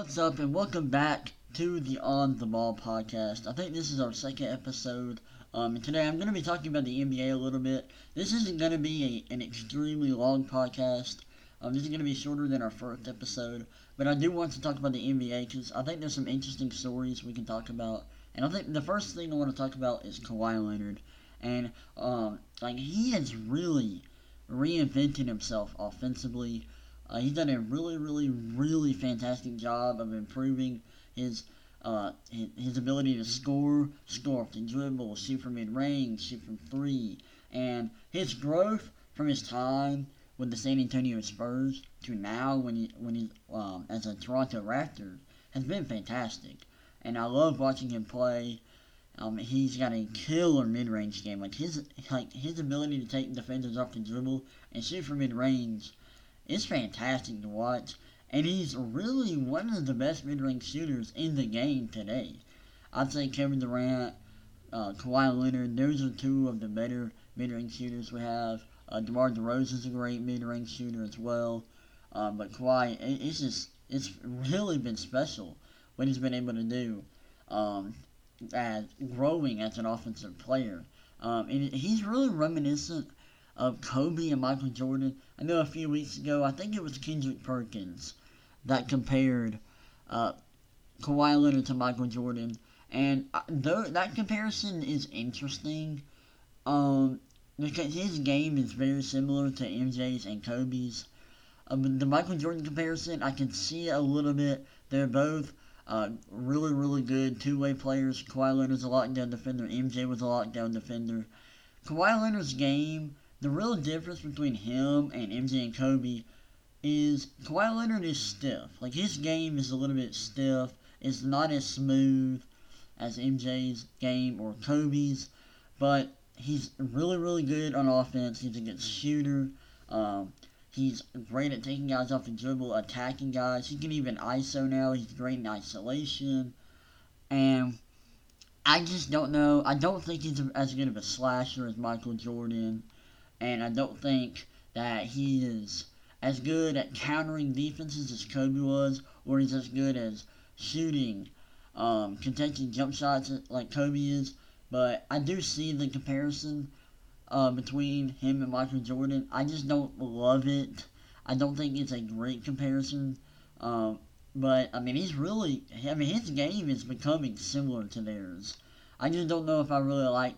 What's up, and welcome back to the On the Ball podcast. I think this is our second episode. Um, and today I'm going to be talking about the NBA a little bit. This isn't going to be a, an extremely long podcast. Um, this is going to be shorter than our first episode, but I do want to talk about the NBA because I think there's some interesting stories we can talk about. And I think the first thing I want to talk about is Kawhi Leonard, and um, like he has really reinvented himself offensively. Uh, he's done a really, really, really fantastic job of improving his uh, his, ability to score, score off the dribble, shoot from mid range, shoot from three, and his growth from his time with the San Antonio Spurs to now when he when he um, as a Toronto Raptor has been fantastic, and I love watching him play. Um, he's got a killer mid-range game. Like his like his ability to take defenders off the dribble and shoot from mid-range is fantastic to watch, and he's really one of the best mid-range shooters in the game today. I'd say Kevin Durant, uh, Kawhi Leonard, those are two of the better mid-range shooters we have. Uh, DeMar DeRozan is a great mid-range shooter as well, uh, but Kawhi, it, it's just it's really been special what he's been able to do, um, as growing as an offensive player. Um, and he's really reminiscent of Kobe and Michael Jordan. I know a few weeks ago, I think it was Kendrick Perkins that compared uh, Kawhi Leonard to Michael Jordan, and uh, though that comparison is interesting, um, because his game is very similar to MJ's and Kobe's. Um, the Michael Jordan comparison, I can see a little bit. They're both uh, really, really good two-way players. Kawhi Leonard's a lockdown defender. MJ was a lockdown defender. Kawhi Leonard's game the real difference between him and MJ and Kobe is Kawhi Leonard is stiff. Like his game is a little bit stiff. It's not as smooth as MJ's game or Kobe's, but he's really, really good on offense. He's a good shooter. Um, he's great at taking guys off the dribble, attacking guys. He can even ISO now. He's great in isolation. And I just don't know. I don't think he's as good of a slasher as Michael Jordan and I don't think that he is as good at countering defenses as Kobe was, or he's as good as shooting um, contested jump shots like Kobe is. But I do see the comparison uh, between him and Michael Jordan. I just don't love it. I don't think it's a great comparison. Um, but I mean, he's really. I mean, his game is becoming similar to theirs. I just don't know if I really like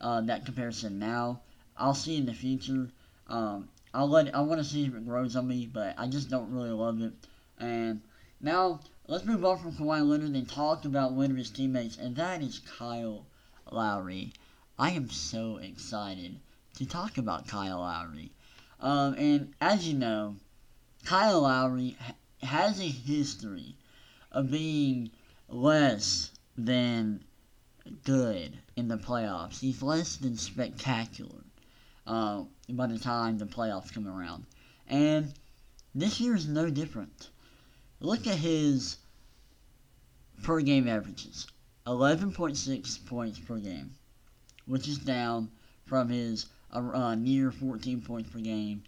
uh, that comparison now. I'll see in the future. Um, I'll let. I want to see if it grows on me, but I just don't really love it. And now let's move on from Kawhi Leonard and talk about one of his teammates, and that is Kyle Lowry. I am so excited to talk about Kyle Lowry. Um, and as you know, Kyle Lowry ha- has a history of being less than good in the playoffs. He's less than spectacular uh, by the time the playoffs come around. And this year is no different. Look at his per game averages 11.6 points per game, which is down from his uh, near 14 points per game.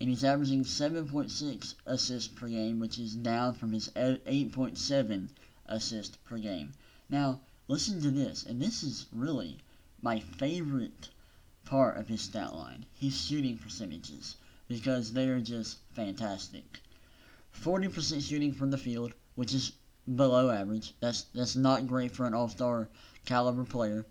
And he's averaging 7.6 assists per game, which is down from his 8.7 assists per game. Now, listen to this, and this is really my favorite part of his stat line. His shooting percentages, because they are just fantastic. 40% shooting from the field, which is below average. That's that's not great for an all-star caliber player.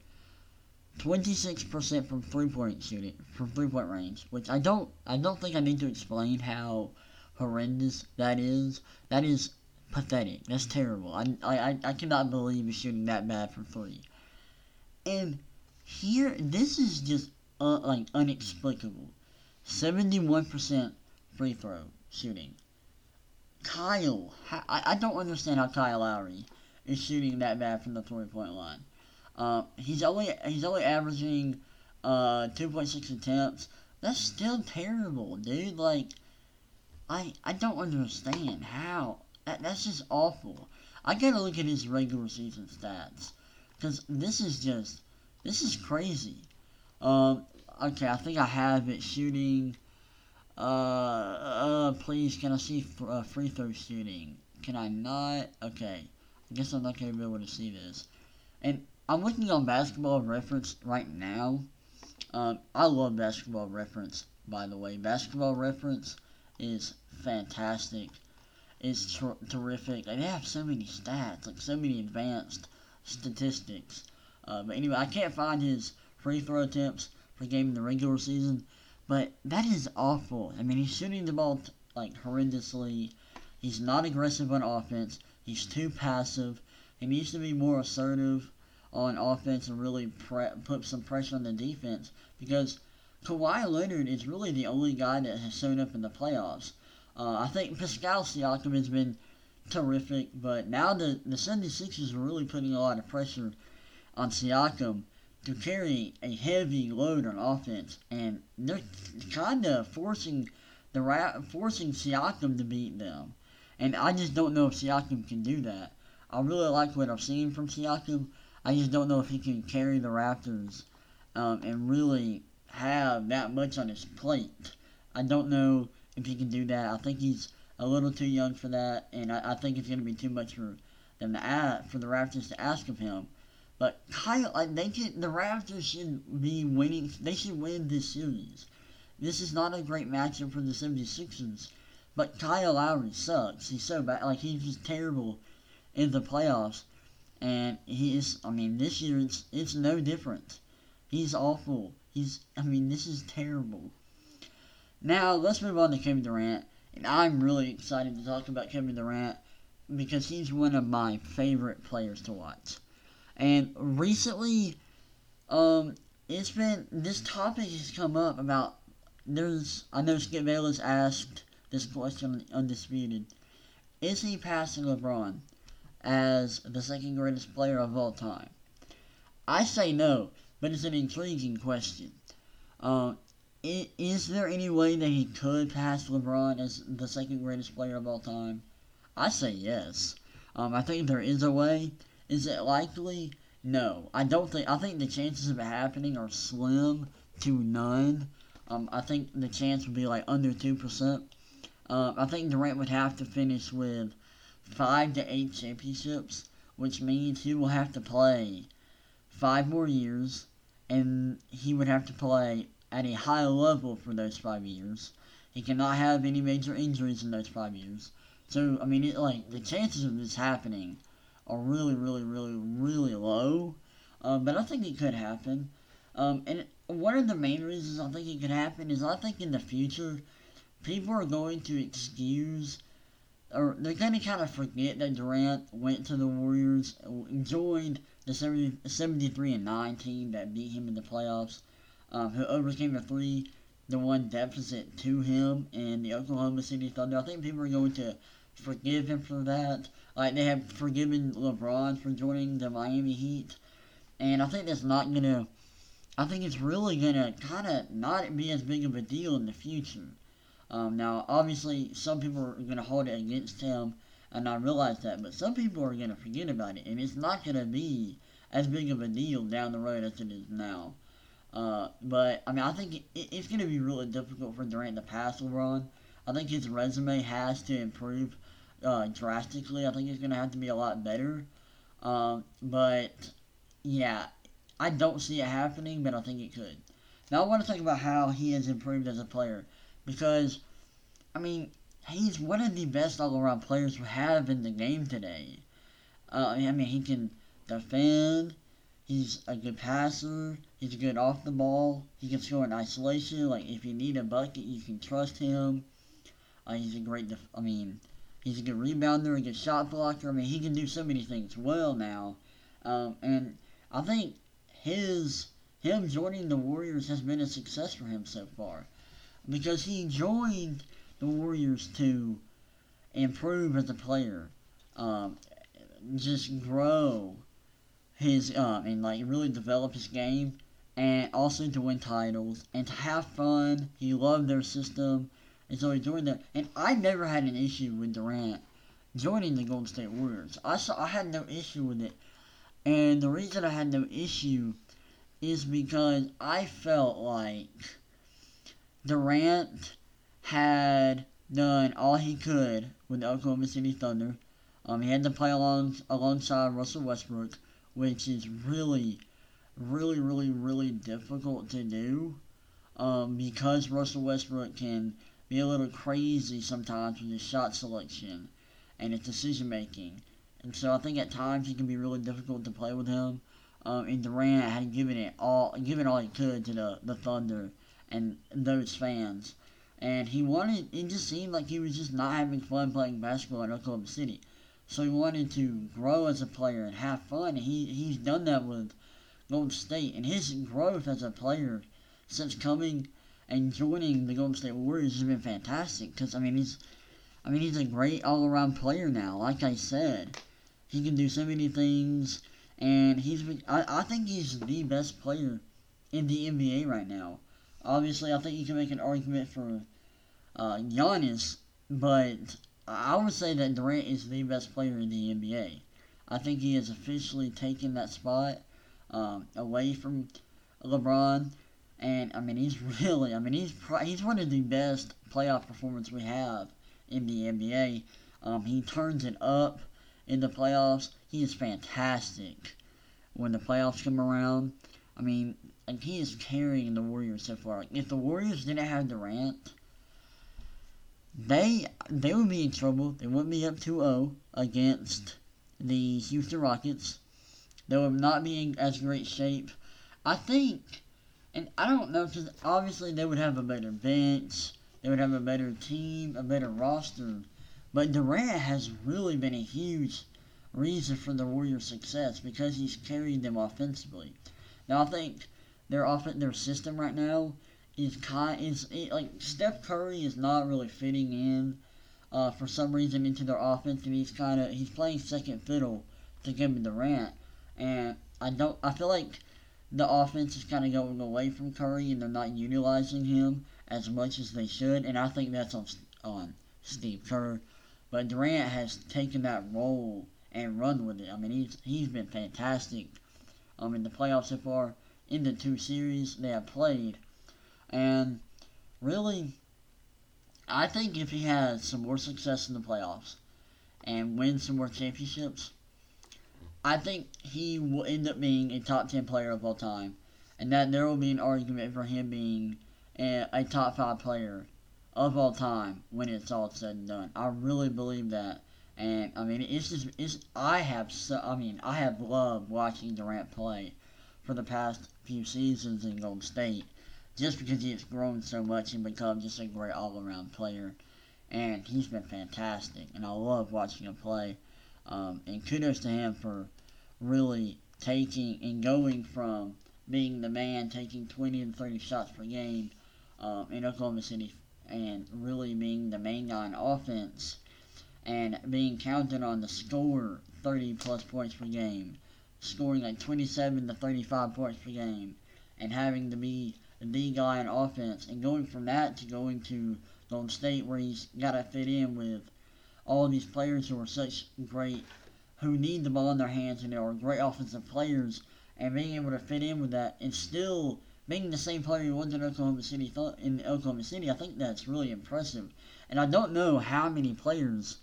26% from three-point shooting, from three-point range, which I don't I don't think I need to explain how horrendous that is. That is pathetic. That's terrible. I I I cannot believe he's shooting that bad from three. And here, this is just uh, like inexplicable. 71% free throw shooting. Kyle, I, I don't understand how Kyle Lowry is shooting that bad from the three point line. Uh, he's only he's only averaging uh 2.6 attempts. That's still terrible, dude. Like, I I don't understand how that, that's just awful. I gotta look at his regular season stats because this is just this is crazy. Um, okay, I think I have it. Shooting. Uh, uh, please, can I see uh, free throw shooting? can I not? Okay. I guess I'm not to be able to see this. And I'm looking on basketball reference right now. Um, I love basketball reference, by the way. Basketball reference is fantastic. It's ter- terrific. They have so many stats, like so many advanced statistics. Uh, but anyway, I can't find his free throw attempts per game in the regular season. But that is awful. I mean, he's shooting the ball like horrendously. He's not aggressive on offense. He's too passive. He needs to be more assertive on offense and really pre- put some pressure on the defense because Kawhi Leonard is really the only guy that has shown up in the playoffs. Uh, I think Pascal Siakam has been terrific, but now the, the 76ers are really putting a lot of pressure on Siakam to carry a heavy load on offense, and they're kind of forcing the forcing Siakam to beat them. And I just don't know if Siakam can do that. I really like what I've seen from Siakam. I just don't know if he can carry the Raptors um, and really have that much on his plate. I don't know if he can do that. I think he's a little too young for that, and I, I think it's going to be too much for them to ask, for the Raptors to ask of him. But Kyle, like they can, the Raptors should be winning. They should win this series. This is not a great matchup for the 76ers. But Kyle Lowry sucks. He's so bad. Like he's just terrible in the playoffs. And he is. I mean, this year it's it's no different. He's awful. He's. I mean, this is terrible. Now let's move on to Kevin Durant. And I'm really excited to talk about Kevin Durant because he's one of my favorite players to watch. And recently, um, it's been this topic has come up about there's I know Skip Bayless asked this question undisputed: Is he passing LeBron as the second greatest player of all time? I say no, but it's an intriguing question. Um, is there any way that he could pass LeBron as the second greatest player of all time? I say yes. Um, I think there is a way. Is it likely? No, I don't think. I think the chances of it happening are slim to none. Um, I think the chance would be like under two percent. Um, I think Durant would have to finish with five to eight championships, which means he will have to play five more years, and he would have to play at a high level for those five years. He cannot have any major injuries in those five years. So, I mean, it, like the chances of this happening are really, really, really, really low. Um, but I think it could happen. Um, and one of the main reasons I think it could happen is I think in the future, people are going to excuse, or they're going to kind of forget that Durant went to the Warriors, joined the 70, 73 and 9 team that beat him in the playoffs, um, who overcame the three the one deficit to him in the Oklahoma City Thunder. I think people are going to forgive him for that. Like they have forgiven LeBron for joining the Miami Heat, and I think that's not gonna. I think it's really gonna kind of not be as big of a deal in the future. Um, now, obviously, some people are gonna hold it against him, and I realize that, but some people are gonna forget about it, and it's not gonna be as big of a deal down the road as it is now. Uh, but I mean, I think it, it's to be really difficult for Durant to pass LeBron. I think his resume has to improve uh, drastically. I think it's going to have to be a lot better. Um, but yeah, I don't see it happening, but I think it could. Now I want to talk about how he has improved as a player because, I mean, he's one of the best all-around players we have in the game today. Uh, I mean, he can defend. He's a good passer. He's good off the ball. He can score in isolation. Like if you need a bucket, you can trust him. Uh, he's a great. Def- I mean, he's a good rebounder, a good shot blocker. I mean, he can do so many things well now. Um, and I think his him joining the Warriors has been a success for him so far, because he joined the Warriors to improve as a player, um, just grow his um and like really develop his game and also to win titles and to have fun. He loved their system and so he joined them. And I never had an issue with Durant joining the Golden State Warriors. I saw I had no issue with it. And the reason I had no issue is because I felt like Durant had done all he could with the Oklahoma City Thunder. Um, he had to play along alongside Russell Westbrook, which is really, really, really, really difficult to do. Um, because Russell Westbrook can be a little crazy sometimes with his shot selection and his decision making. And so I think at times it can be really difficult to play with him. Um, and Durant had given it all, given all he could to the, the Thunder and those fans. And he wanted, it just seemed like he was just not having fun playing basketball in Oklahoma City. So he wanted to grow as a player and have fun. And he, he's done that with Golden State. And his growth as a player since coming and joining the Golden State Warriors has been fantastic. Because, I mean, he's, I mean, he's a great all around player now. Like I said, he can do so many things, and he's. I, I think he's the best player in the NBA right now. Obviously, I think you can make an argument for uh, Giannis, but I would say that Durant is the best player in the NBA. I think he has officially taken that spot um, away from LeBron, and I mean he's really, I mean he's he's one of the best playoff performers we have in the NBA. Um, he turns it up in the playoffs. He is fantastic when the playoffs come around. I mean, like he is carrying the Warriors so far. Like, if the Warriors didn't have Durant, they they would be in trouble. They wouldn't be up 2-0 against the Houston Rockets. They would not be in as great shape. I think, and I don't know, because obviously they would have a better bench. They would have a better team, a better roster. But Durant has really been a huge reason for the Warriors' success because he's carried them offensively. Now I think their off their system right now is kind is it, like Steph Curry is not really fitting in uh, for some reason into their offense, and he's kind of he's playing second fiddle to Kevin Durant, and I don't I feel like the offense is kind of going away from Curry, and they're not utilizing him as much as they should, and I think that's on on Steve Kerr. But Durant has taken that role and run with it. I mean, he's he's been fantastic um, in the playoffs so far. In the two series they have played, and really, I think if he has some more success in the playoffs and wins some more championships, I think he will end up being a top ten player of all time, and that there will be an argument for him being a, a top five player of all time when it's all said and done. I really believe that. And I mean, it's just it's I have so I mean I have loved watching Durant play for the past few seasons in Golden State, just because he has grown so much and become just a great all-around player, and he's been fantastic. And I love watching him play. Um, and kudos to him for really taking and going from being the man taking 20 and 30 shots per game um, in Oklahoma City and really being the main guy on offense and being counted on to score 30 plus points per game, scoring like 27 to 35 points per game, and having to be the guy on offense, and going from that to going to Golden State where he's got to fit in with all these players who are such great, who need the ball in their hands and they are great offensive players, and being able to fit in with that and still being the same player he was in Oklahoma City in Oklahoma City, I think that's really impressive. And I don't know how many players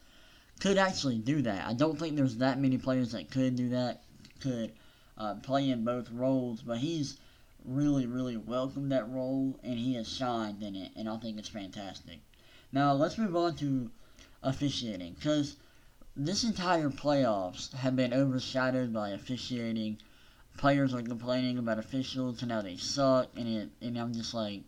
could actually do that. I don't think there's that many players that could do that, could uh, play in both roles. But he's really, really welcomed that role, and he has shined in it, and I think it's fantastic. Now let's move on to officiating, because this entire playoffs have been overshadowed by officiating players are complaining about officials and how they suck, and it, and I'm just like,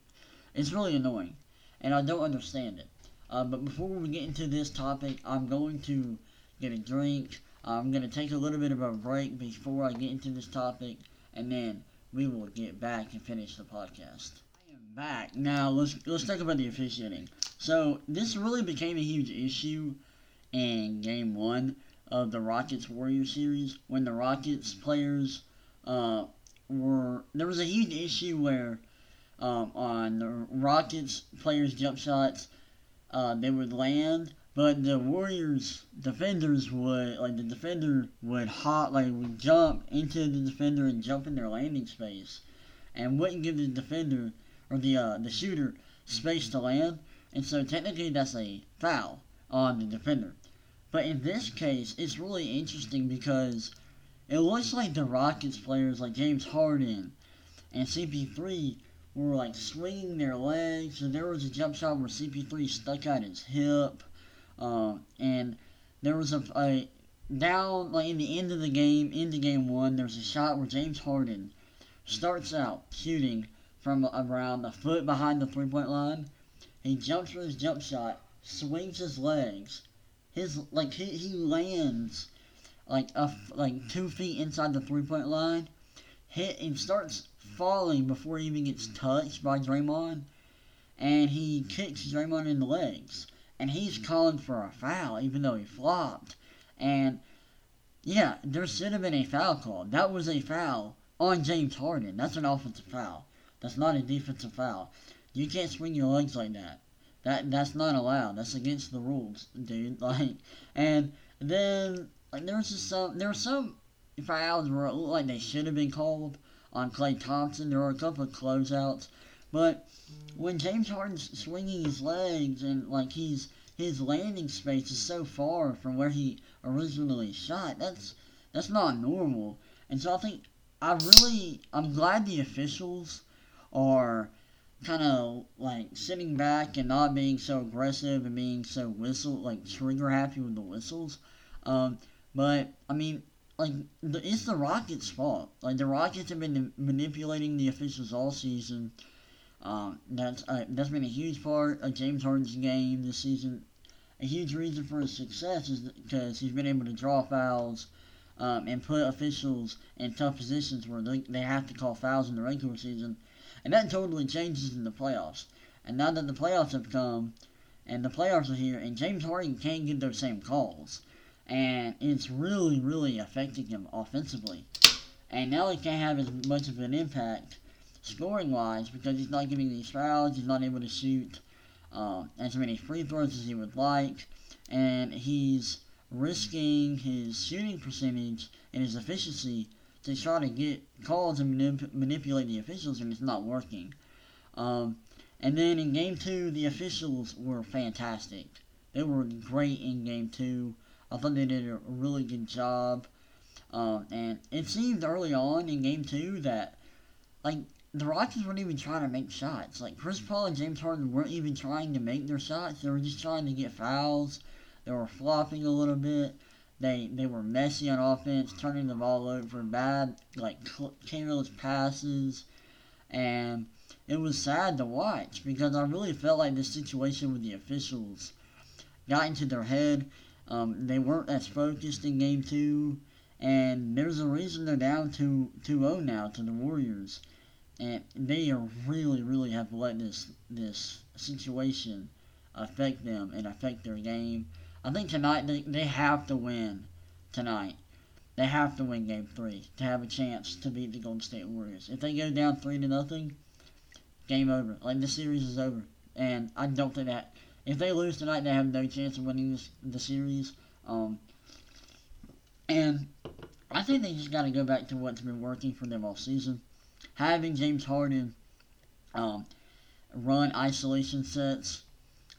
it's really annoying, and I don't understand it. Uh, but before we get into this topic, I'm going to get a drink. I'm going to take a little bit of a break before I get into this topic, and then we will get back and finish the podcast. I am back now. Let's let's talk about the officiating. So this really became a huge issue in Game One of the Rockets Warriors series when the Rockets players uh, were there was a huge issue where um, on the Rockets players' jump shots uh, they would land, but the Warriors defenders would like the defender would hop like would jump into the defender and jump in their landing space, and wouldn't give the defender or the uh, the shooter space to land, and so technically that's a foul on the defender. But in this case, it's really interesting because it looks like the Rockets players like James Harden and CP3 were like swinging their legs, and there was a jump shot where CP3 stuck out his hip, um, and there was a, a down like in the end of the game, into game one, there's a shot where James Harden starts out shooting from around a foot behind the three point line. He jumps for his jump shot, swings his legs, his like he, he lands like a, like two feet inside the three point line, hit and starts falling before he even gets touched by Draymond, and he kicks Draymond in the legs, and he's calling for a foul even though he flopped, and yeah, there should have been a foul call. That was a foul on James Harden. That's an offensive foul. That's not a defensive foul. You can't swing your legs like that. That that's not allowed. That's against the rules, dude. Like, and then like there was just some there were some fouls where it looked like they should have been called on Klay Thompson. There were a couple of closeouts, but when James Harden's swinging his legs and like he's his landing space is so far from where he originally shot, that's that's not normal. And so I think I really I'm glad the officials are kind of like sitting back and not being so aggressive and being so whistle like trigger happy with the whistles. Um, but I mean, like the, it's the Rockets' fault. Like the Rockets have been manipulating the officials all season. Um, that's uh, that's been a huge part of James Harden's game this season. A huge reason for his success is because he's been able to draw fouls um, and put officials in tough positions where they, they have to call fouls in the regular season. And that totally changes in the playoffs. And now that the playoffs have come and the playoffs are here, and James Harden can't get those same calls and it's really, really affecting him offensively. And now he can't have as much of an impact scoring wise because he's not getting these fouls, he's not able to shoot uh, as many free throws as he would like, and he's risking his shooting percentage and his efficiency to try to get calls and manip- manipulate the officials, and it's not working. Um, and then in game two, the officials were fantastic. They were great in game two. I thought they did a really good job. Um, and it seemed early on in game two that, like, the Rockets weren't even trying to make shots. Like, Chris Paul and James Harden weren't even trying to make their shots. They were just trying to get fouls. They were flopping a little bit. They they were messy on offense, turning the ball over, bad, like, careless passes. And it was sad to watch because I really felt like the situation with the officials got into their head um, they weren't as focused in game two, and there's a reason they're down 2 0 now to the Warriors. And they really, really have let this this situation affect them and affect their game. I think tonight they, they have to win tonight. They have to win game three to have a chance to beat the Golden State Warriors. If they go down three to nothing, game over. Like the series is over. And I don't think that if they lose tonight, they have no chance of winning this, the series. Um, and I think they just got to go back to what's been working for them all season. Having James Harden um, run isolation sets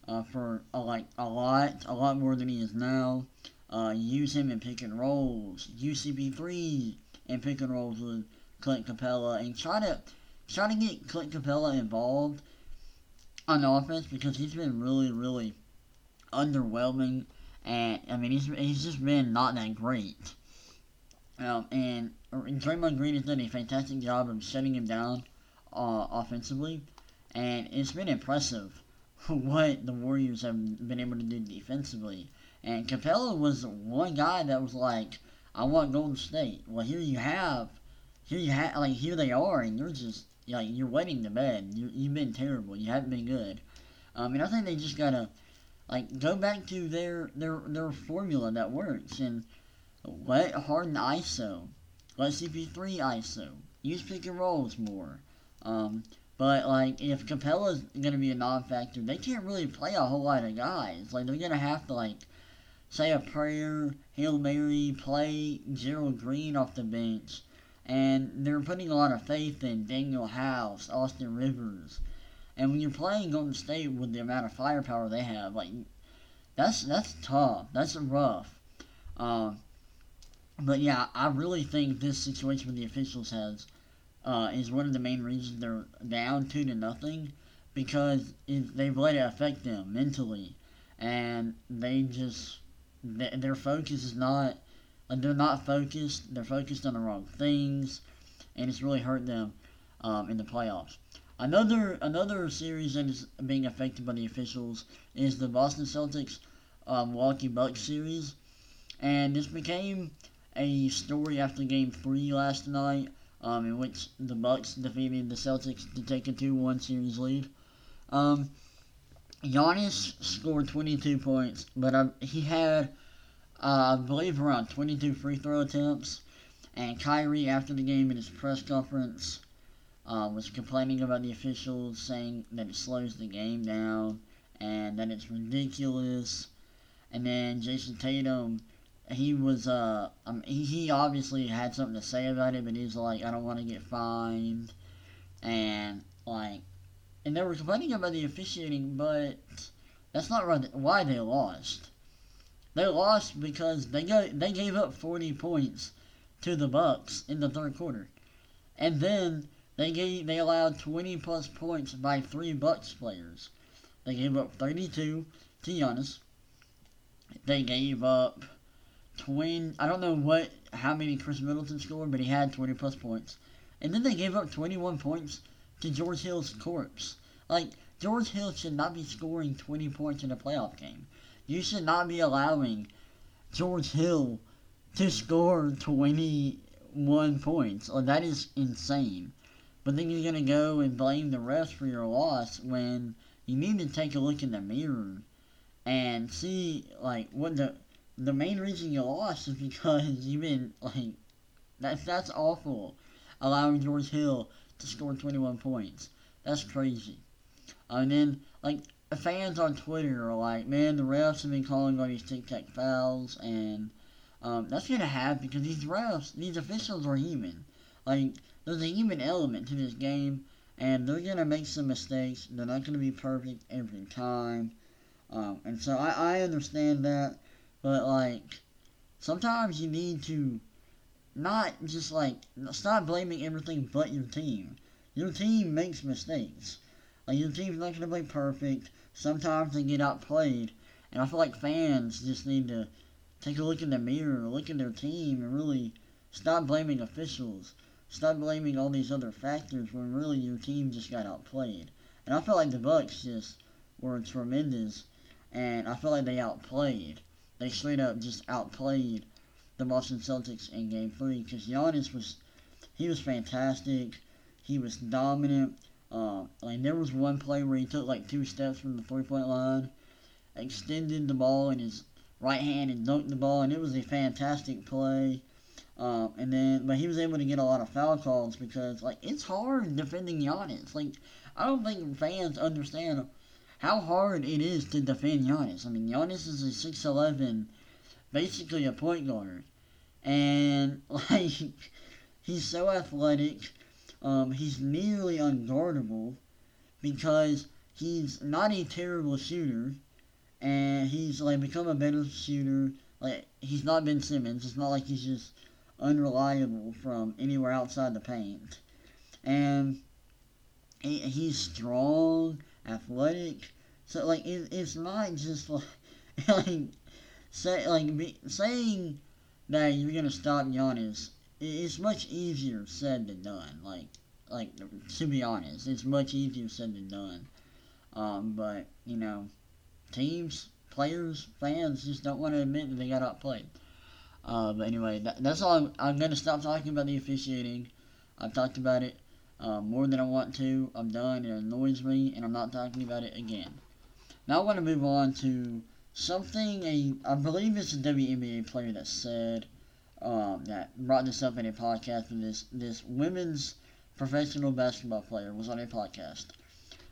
uh, for a, like a lot, a lot more than he is now. Uh, use him in pick and rolls. UCP3 in pick and rolls with Clint Capela, and try to try to get Clint Capela involved on offense because he's been really, really underwhelming. And I mean, he's he's just been not that great. Um, and, and Draymond Green has done a fantastic job of shutting him down uh, offensively, and it's been impressive what the Warriors have been able to do defensively. And Capela was one guy that was like, "I want Golden State." Well, here you have, here you have, like here they are, and you're just like you're wetting the bed. You you've been terrible. You haven't been good. Um, and I think they just gotta like go back to their their their formula that works and let Harden ISO, let CP3 ISO, use pick and rolls more. Um, but like if Capela's gonna be a non-factor, they can't really play a whole lot of guys. Like they're gonna have to like say a prayer, hail mary, play Gerald Green off the bench and they're putting a lot of faith in Danuel House, Austin Rivers. And when you're playing Golden State with the amount of firepower they have, like that's that's tough. That's rough. Um, but yeah, I really think this situation with the officials has uh, is one of the main reasons they're down two to nothing because they've let it affect them mentally, and they just their focus is not they're not focused. They're focused on the wrong things, and it's really hurt them um, in the playoffs. Another another series that is being affected by the officials is the Boston Celtics um, Milwaukee Bucks series, and this became a story after Game Three last night, um, in which the Bucks defeated the Celtics to take a two-one series lead. Um, Giannis scored 22 points, but uh, he had, uh, I believe, around 22 free throw attempts. And Kyrie, after the game in his press conference, uh, was complaining about the officials, saying that it slows the game down and that it's ridiculous. And then Jayson Tatum, he was, uh, um, he, he obviously had something to say about it, but he was like, I don't want to get fined. And, like, and they were complaining about the officiating, but that's not why they lost. They lost because they got, they gave up 40 points to the Bucks in the third quarter, and then they gave they allowed 20 plus points by three Bucks players. They gave up 32 to Giannis. They gave up 20. I don't know what how many Khris Middleton scored, but he had 20 plus points. And then they gave up 21 points to George Hill's corpse. Like, George Hill should not be scoring 20 points in a playoff game. You should not be allowing George Hill to score 21 points. Like, that is insane. But then you're going to go and blame the refs for your loss when you need to take a look in the mirror and see, like, what the the main reason you lost is because you've been, like, that's, that's awful. Allowing George Hill to score 21 points. That's crazy. And then, like, fans on Twitter are like, man, the refs have been calling all these tic tac fouls, and um, that's to happen because these refs, these officials are human. Like, there's a human element to this game, and they're to make some mistakes. They're not to be perfect every time. Um, and so I, I understand that, but, like, sometimes you need to not just, like, stop blaming everything but your team. Your team makes mistakes. Like your team's not gonna play perfect. Sometimes they get outplayed, and I feel like fans just need to take a look in the mirror, look at their team, and really stop blaming officials. Stop blaming all these other factors when really your team just got outplayed. And I feel like the Bucks just were tremendous, and I feel like they outplayed. They straight up just outplayed the Boston Celtics in Game Three because Giannis was he was fantastic. He was dominant. Uh, like there was one play where he took like two steps from the three point line, extended the ball in his right hand and dunked the ball, and it was a fantastic play. Um, and then, but he was able to get a lot of foul calls because like it's hard defending Giannis. Like I don't think fans understand how hard it is to defend Giannis. I mean, Giannis is a six eleven, basically a point guard, and like he's so athletic um, he's nearly unguardable because he's not a terrible shooter, and he's like become a better shooter. Like he's not Ben Simmons. It's not like he's just unreliable from anywhere outside the paint, and he, he's strong, athletic. So like it, it's not just like like say like be, saying that you're gonna stop Giannis it's much easier said than done. Like, like to be honest, it's much easier said than done. Um, but you know, teams, players, fans just don't want to admit that they got outplayed. Uh, but anyway, that, that's all. I'm, I'm, gonna stop talking about the officiating. I've talked about it uh, more than I want to. I'm done. It annoys me, and I'm not talking about it again. Now I want to move on to something a I believe it's a WNBA player that said um, that brought this up in a podcast with this this women's professional basketball player was on a podcast,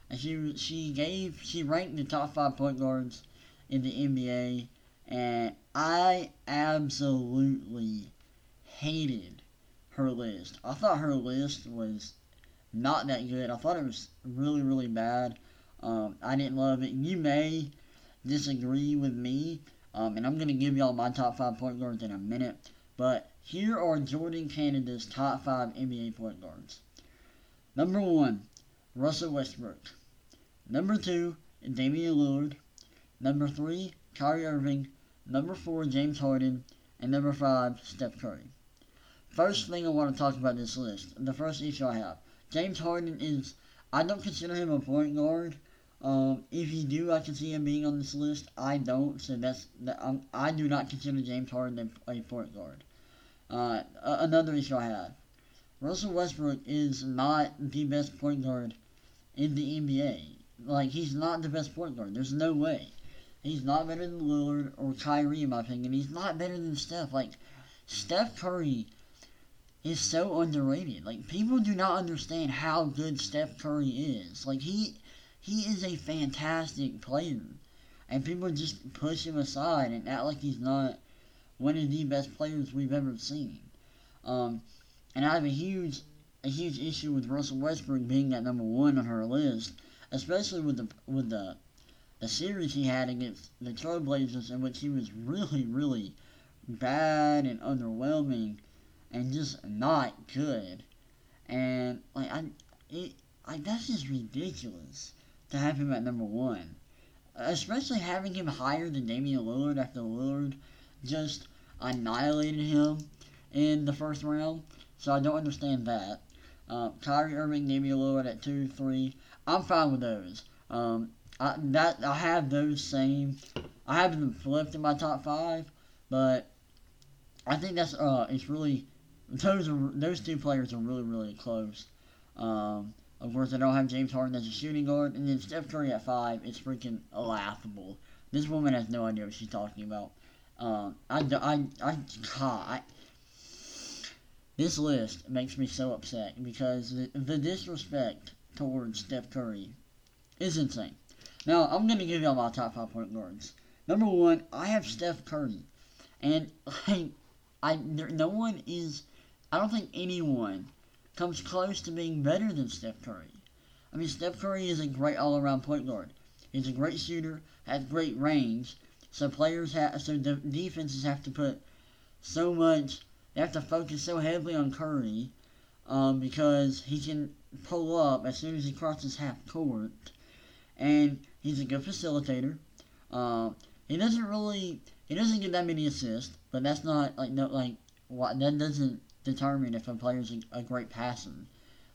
and she she gave she ranked the top five point guards in the NBA, and I absolutely hated her list. I thought her list was not that good. I thought it was really really bad. Um, I didn't love it. You may disagree with me, um, and I'm going to give y'all my top five point guards in a minute. But here are Jordin Canada's top five NBA point guards. Number one, Russell Westbrook. Number two, Damian Lillard. Number three, Kyrie Irving. Number four, James Harden. And number five, Steph Curry. First thing I want to talk about this list, the first issue I have. James Harden is, I don't consider him a point guard. Um, if you do, I can see him being on this list. I don't, so that's that. Um, I do not consider James Harden a, point guard. Uh, another issue I have. Russell Westbrook is not the best point guard in the NBA. Like, he's not the best point guard. There's no way. He's not better than Lillard or Kyrie, in my opinion. He's not better than Steph. Like, Steph Curry is so underrated. Like, people do not understand how good Steph Curry is. Like, he he is a fantastic player. And people just push him aside and act like he's not one of the best players we've ever seen. Um, and I have a huge, a huge issue with Russell Westbrook being at number one on her list, especially with the with the the series he had against the Trailblazers, in which he was really, really bad and underwhelming, and just not good. And like I, it, like that's just ridiculous to have him at number one, especially having him higher than Damian Lillard after Lillard just annihilated him in the first round. So I don't understand that. Uh, Kyrie Irving, Damian Lillard at two, three. I'm fine with those. Um, I, that I have those same. I have them flipped in my top five, but I think that's uh, it's really those are those two players are really really close. Um, of course, I don't have James Harden as a shooting guard, and then Steph Curry at five. It's freaking laughable. This woman has no idea what she's talking about. Um, I, I, I, God, this list makes me so upset because the, the disrespect towards Steph Curry is insane. Now, I'm going to give y'all my top five point guards. Number one, I have Steph Curry. And, like, I, there, no one is, I don't think anyone comes close to being better than Steph Curry. I mean, Steph Curry is a great all around point guard. He's a great shooter, has great range, so players have, so the defenses have to put so much, they have to focus so heavily on Curry, um, because he can pull up as soon as he crosses half court, and he's a good facilitator. Uh, he doesn't really, he doesn't get that many assists, but that's not like no like what that doesn't determine if a player's a, a great passer.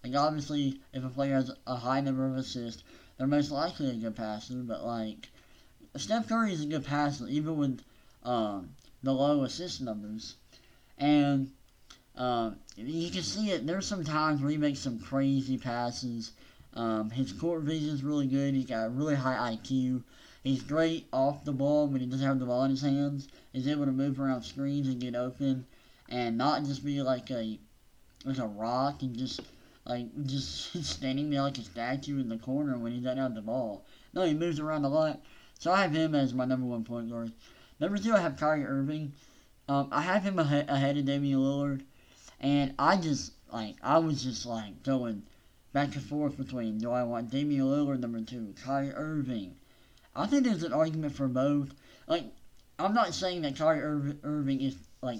Like obviously, if a player has a high number of assists, they're most likely a good passer. But like Steph Curry is a good passer, even with um, the low assist numbers. And um, you can see it. There's some times where he makes some crazy passes. Um, his court vision is really good. He's got a really high IQ. He's great off the ball when he doesn't have the ball in his hands. He's able to move around screens and get open, and not just be like a like a rock and just like just standing there like a statue in the corner when he doesn't have the ball. No, he moves around a lot. So I have him as my number one point guard. Number two, I have Kyrie Irving. Um, I have him ahead, ahead of Damian Lillard, and I just like I was just like going back and forth between do I want Damian Lillard number two, Kyrie Irving. I think there's an argument for both. Like I'm not saying that Kyrie Ir- Irving is like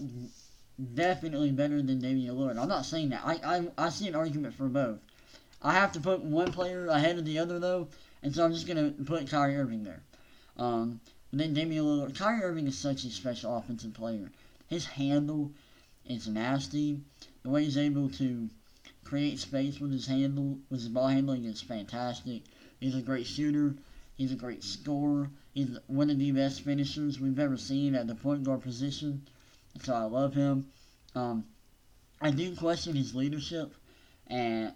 definitely better than Damian Lillard. I'm not saying that. I, I I see an argument for both. I have to put one player ahead of the other though, and so I'm just gonna put Kyrie Irving there. Um, then Damian Lillard. Kyrie Irving is such a special offensive player. His handle is nasty. The way he's able to create space with his handle, with his ball handling is fantastic. He's a great shooter. He's a great scorer. He's one of the best finishers we've ever seen at the point guard position. So I love him. Um, I do question his leadership, and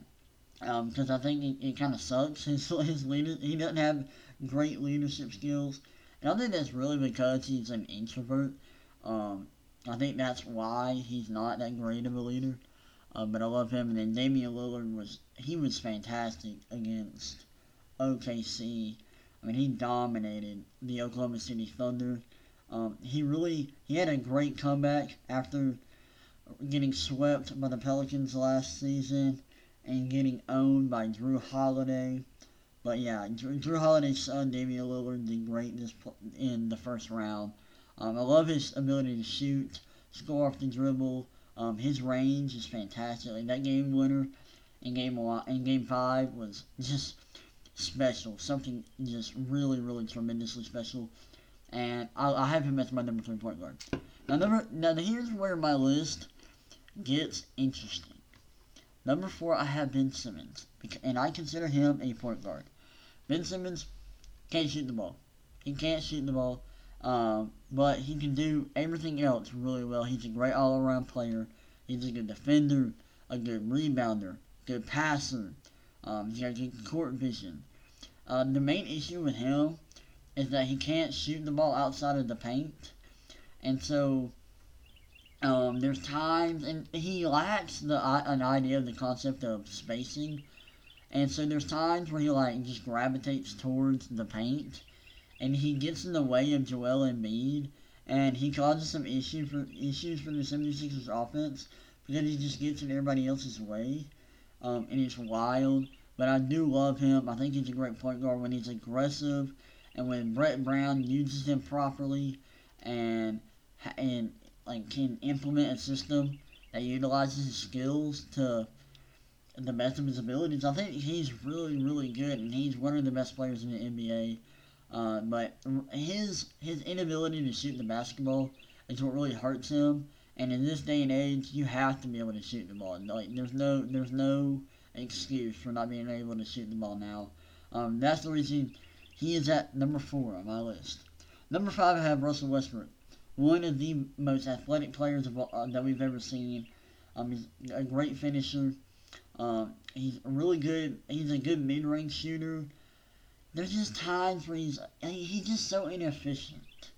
because um, I think it, it kind of sucks. His his leader, he doesn't have great leadership skills. And I think that's really because he's an introvert. Um, I think that's why he's not that great of a leader. Uh, but I love him. And then Damian Lillard was he was fantastic against OKC. I mean, he dominated the Oklahoma City Thunder. Um, he really he had a great comeback after getting swept by the Pelicans last season and getting owned by Jrue Holiday But yeah, Jrue Holiday's son, Damian Lillard, did great this in the first round. Um, I love his ability to shoot, score off the dribble. Um, his range is fantastic. Like that game winner in game one, in game five was just special. Something just really, really tremendously special. And I, I have him as my number three point guard. Now, number now here's where my list gets interesting. Number four, I have Ben Simmons, and I consider him a point guard. Ben Simmons can't shoot the ball. He can't shoot the ball, um, but he can do everything else really well. He's a great all-around player. He's a good defender, a good rebounder, good passer. Um, he's got good court vision. Uh, the main issue with him is that he can't shoot the ball outside of the paint, and so um, there's times, and he lacks the an idea of the concept of spacing, and so there's times where he like just gravitates towards the paint, and he gets in the way of Joel Embiid, and he causes some issues for issues for the 76ers offense because he just gets in everybody else's way, um, and it's wild. But I do love him. I think he's a great point guard when he's aggressive, and when Brett Brown uses him properly, and and like can implement a system that utilizes his skills to the best of his abilities, I think he's really, really good, and he's one of the best players in the NBA. Uh, but his his inability to shoot the basketball is what really hurts him. And in this day and age, you have to be able to shoot the ball. Like there's no there's no excuse for not being able to shoot the ball now. Um, that's the reason he is at number four on my list. Number five, I have Russell Westbrook one of the most athletic players of, uh, that we've ever seen. Um, he's a great finisher. Um, he's really good. He's a good mid-range shooter. There's just times where he's he's just so inefficient,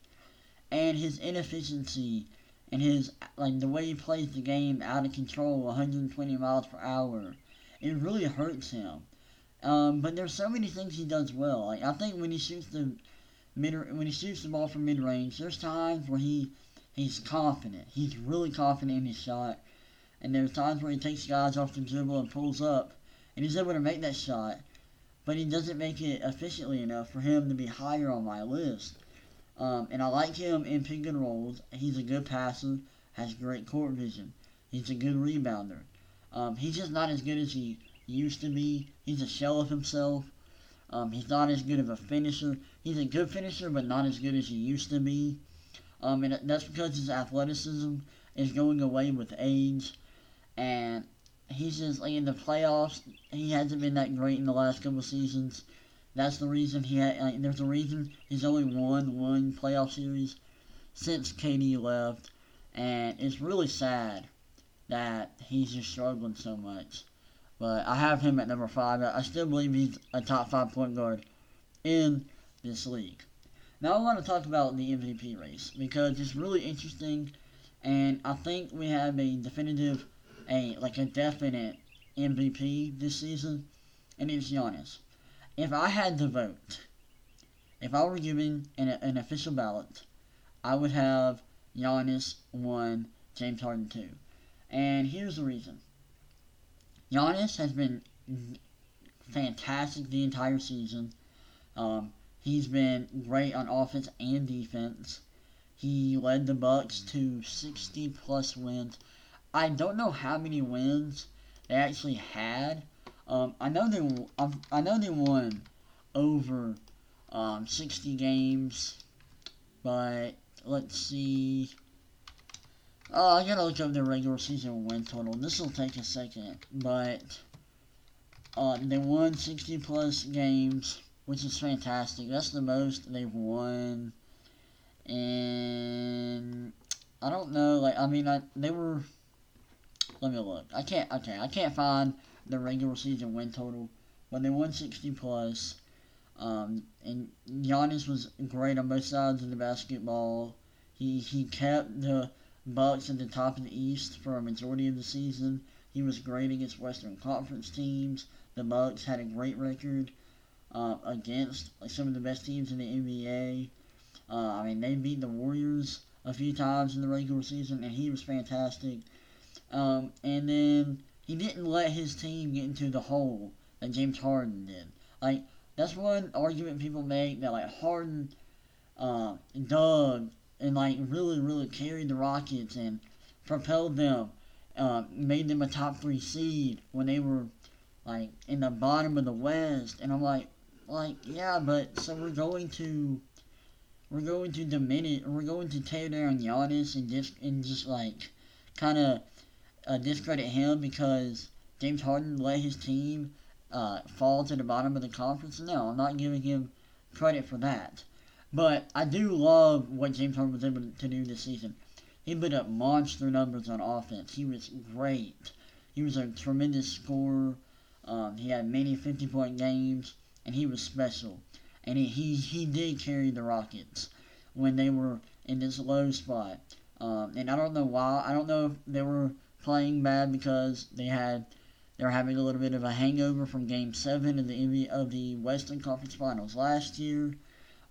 and his inefficiency and his like the way he plays the game out of control, 120 miles per hour, it really hurts him. Um, but there's so many things he does well. Like I think when he shoots the mid when he shoots the ball from mid range, there's times where he he's confident. He's really confident in his shot. And there's times where he takes guys off the dribble and pulls up and he's able to make that shot. But he doesn't make it efficiently enough for him to be higher on my list. Um, and I like him in pick and rolls. He's a good passer, has great court vision. He's a good rebounder. Um, he's just not as good as he used to be. He's a shell of himself. Um, he's not as good of a finisher. He's a good finisher, but not as good as he used to be. Um, and that's because his athleticism is going away with age. And he's just like in the playoffs. He hasn't been that great in the last couple seasons. That's the reason he had. Like, there's a reason he's only won one playoff series since KD left, and it's really sad that he's just struggling so much. But I have him at number five. I still believe he's a top five point guard in this league. Now I want to talk about the MVP race because it's really interesting, and I think we have a definitive, a like a definite MVP this season, and it's Giannis. If I had to vote, if I were given an, an official ballot, I would have Giannis one, James Harden two, and here's the reason. Giannis has been fantastic the entire season. Um, he's been great on offense and defense. He led the Bucks to 60 plus wins. I don't know how many wins they actually had. Um, I know they um, I know they won over um, 60 games, but let's see. Oh, I gotta look up the regular season win total. This will take a second, but uh, they won 60 plus games, which is fantastic. That's the most they've won. And I don't know, like I mean, I they were. Let me look. I can't. Okay, I can't find the regular season win total, but they won 60 plus. Um, and Giannis was great on both sides of the basketball. He he kept the Bucks at the top of the East for a majority of the season. He was great against Western Conference teams. The Bucks had a great record uh, against like some of the best teams in the NBA. Uh, I mean, they beat the Warriors a few times in the regular season, and he was fantastic. Um, and then he didn't let his team get into the hole that James Harden did. Like that's one argument people make that like Harden, uh, Doug, and like really really carried the Rockets and propelled them, uh, made them a top three seed when they were like in the bottom of the West, and I'm like, like yeah, but so we're going to we're going to diminish, we're going to tear down Giannis and just and just like kind of uh, discredit him because James Harden let his team uh, fall to the bottom of the conference. No, I'm not giving him credit for that. But I do love what James Harden was able to do this season. He put up monster numbers on offense. He was great. He was a tremendous scorer. Um, he had many 50 point games, and he was special. And he, he, he did carry the Rockets when they were in this low spot. Um, and I don't know why. I don't know if they were playing bad because they had they were having a little bit of a hangover from Game Seven of the of the Western Conference Finals last year,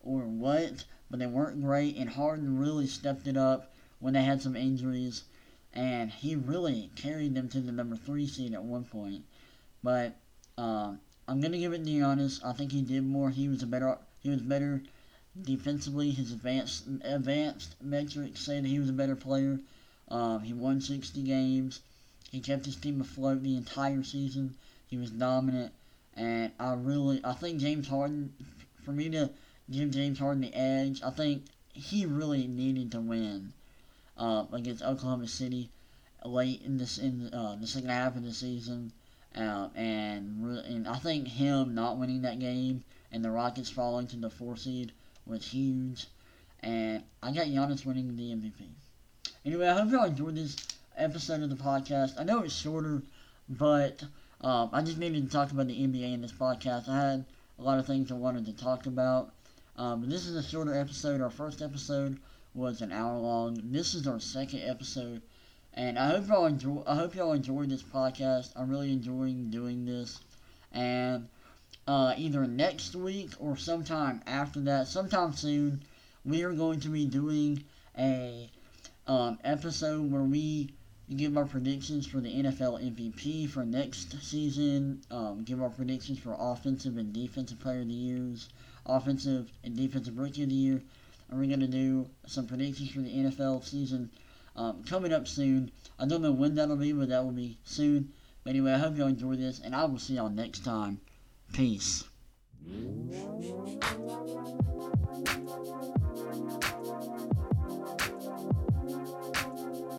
or what. But they weren't great, and Harden really stepped it up when they had some injuries, and he really carried them to the number three seed at one point. But um, I'm gonna give it to Giannis. I think he did more. He was a better. He was better defensively. His advanced advanced metrics that he was a better player. Um, he won 60 games. He kept his team afloat the entire season. He was dominant, and I really, I think James Harden, for me to give James Harden the edge, I think he really needed to win uh, against Oklahoma City late in this in uh, the second half of the season. Uh, and and I think him not winning that game and the Rockets falling to the four seed was huge. And I got Giannis winning the MVP. Anyway, I hope y'all enjoyed this episode of the podcast. I know it's shorter, but um, I just needed to talk about the NBA in this podcast. I had a lot of things I wanted to talk about. Um, this is a shorter episode. Our first episode was an hour long. This is our second episode, and I hope y'all enjoy. I hope y'all enjoyed this podcast. I'm really enjoying doing this, and uh, either next week or sometime after that, sometime soon, we are going to be doing a um, episode where we give our predictions for the NFL MVP for next season, um, give our predictions for offensive and defensive player of the years, offensive and defensive rookie of the year, and we're going to do some predictions for the NFL season um, coming up soon. I don't know when that'll be, but that will be soon. But anyway, I hope y'all enjoy this, and I will see y'all next time. Peace.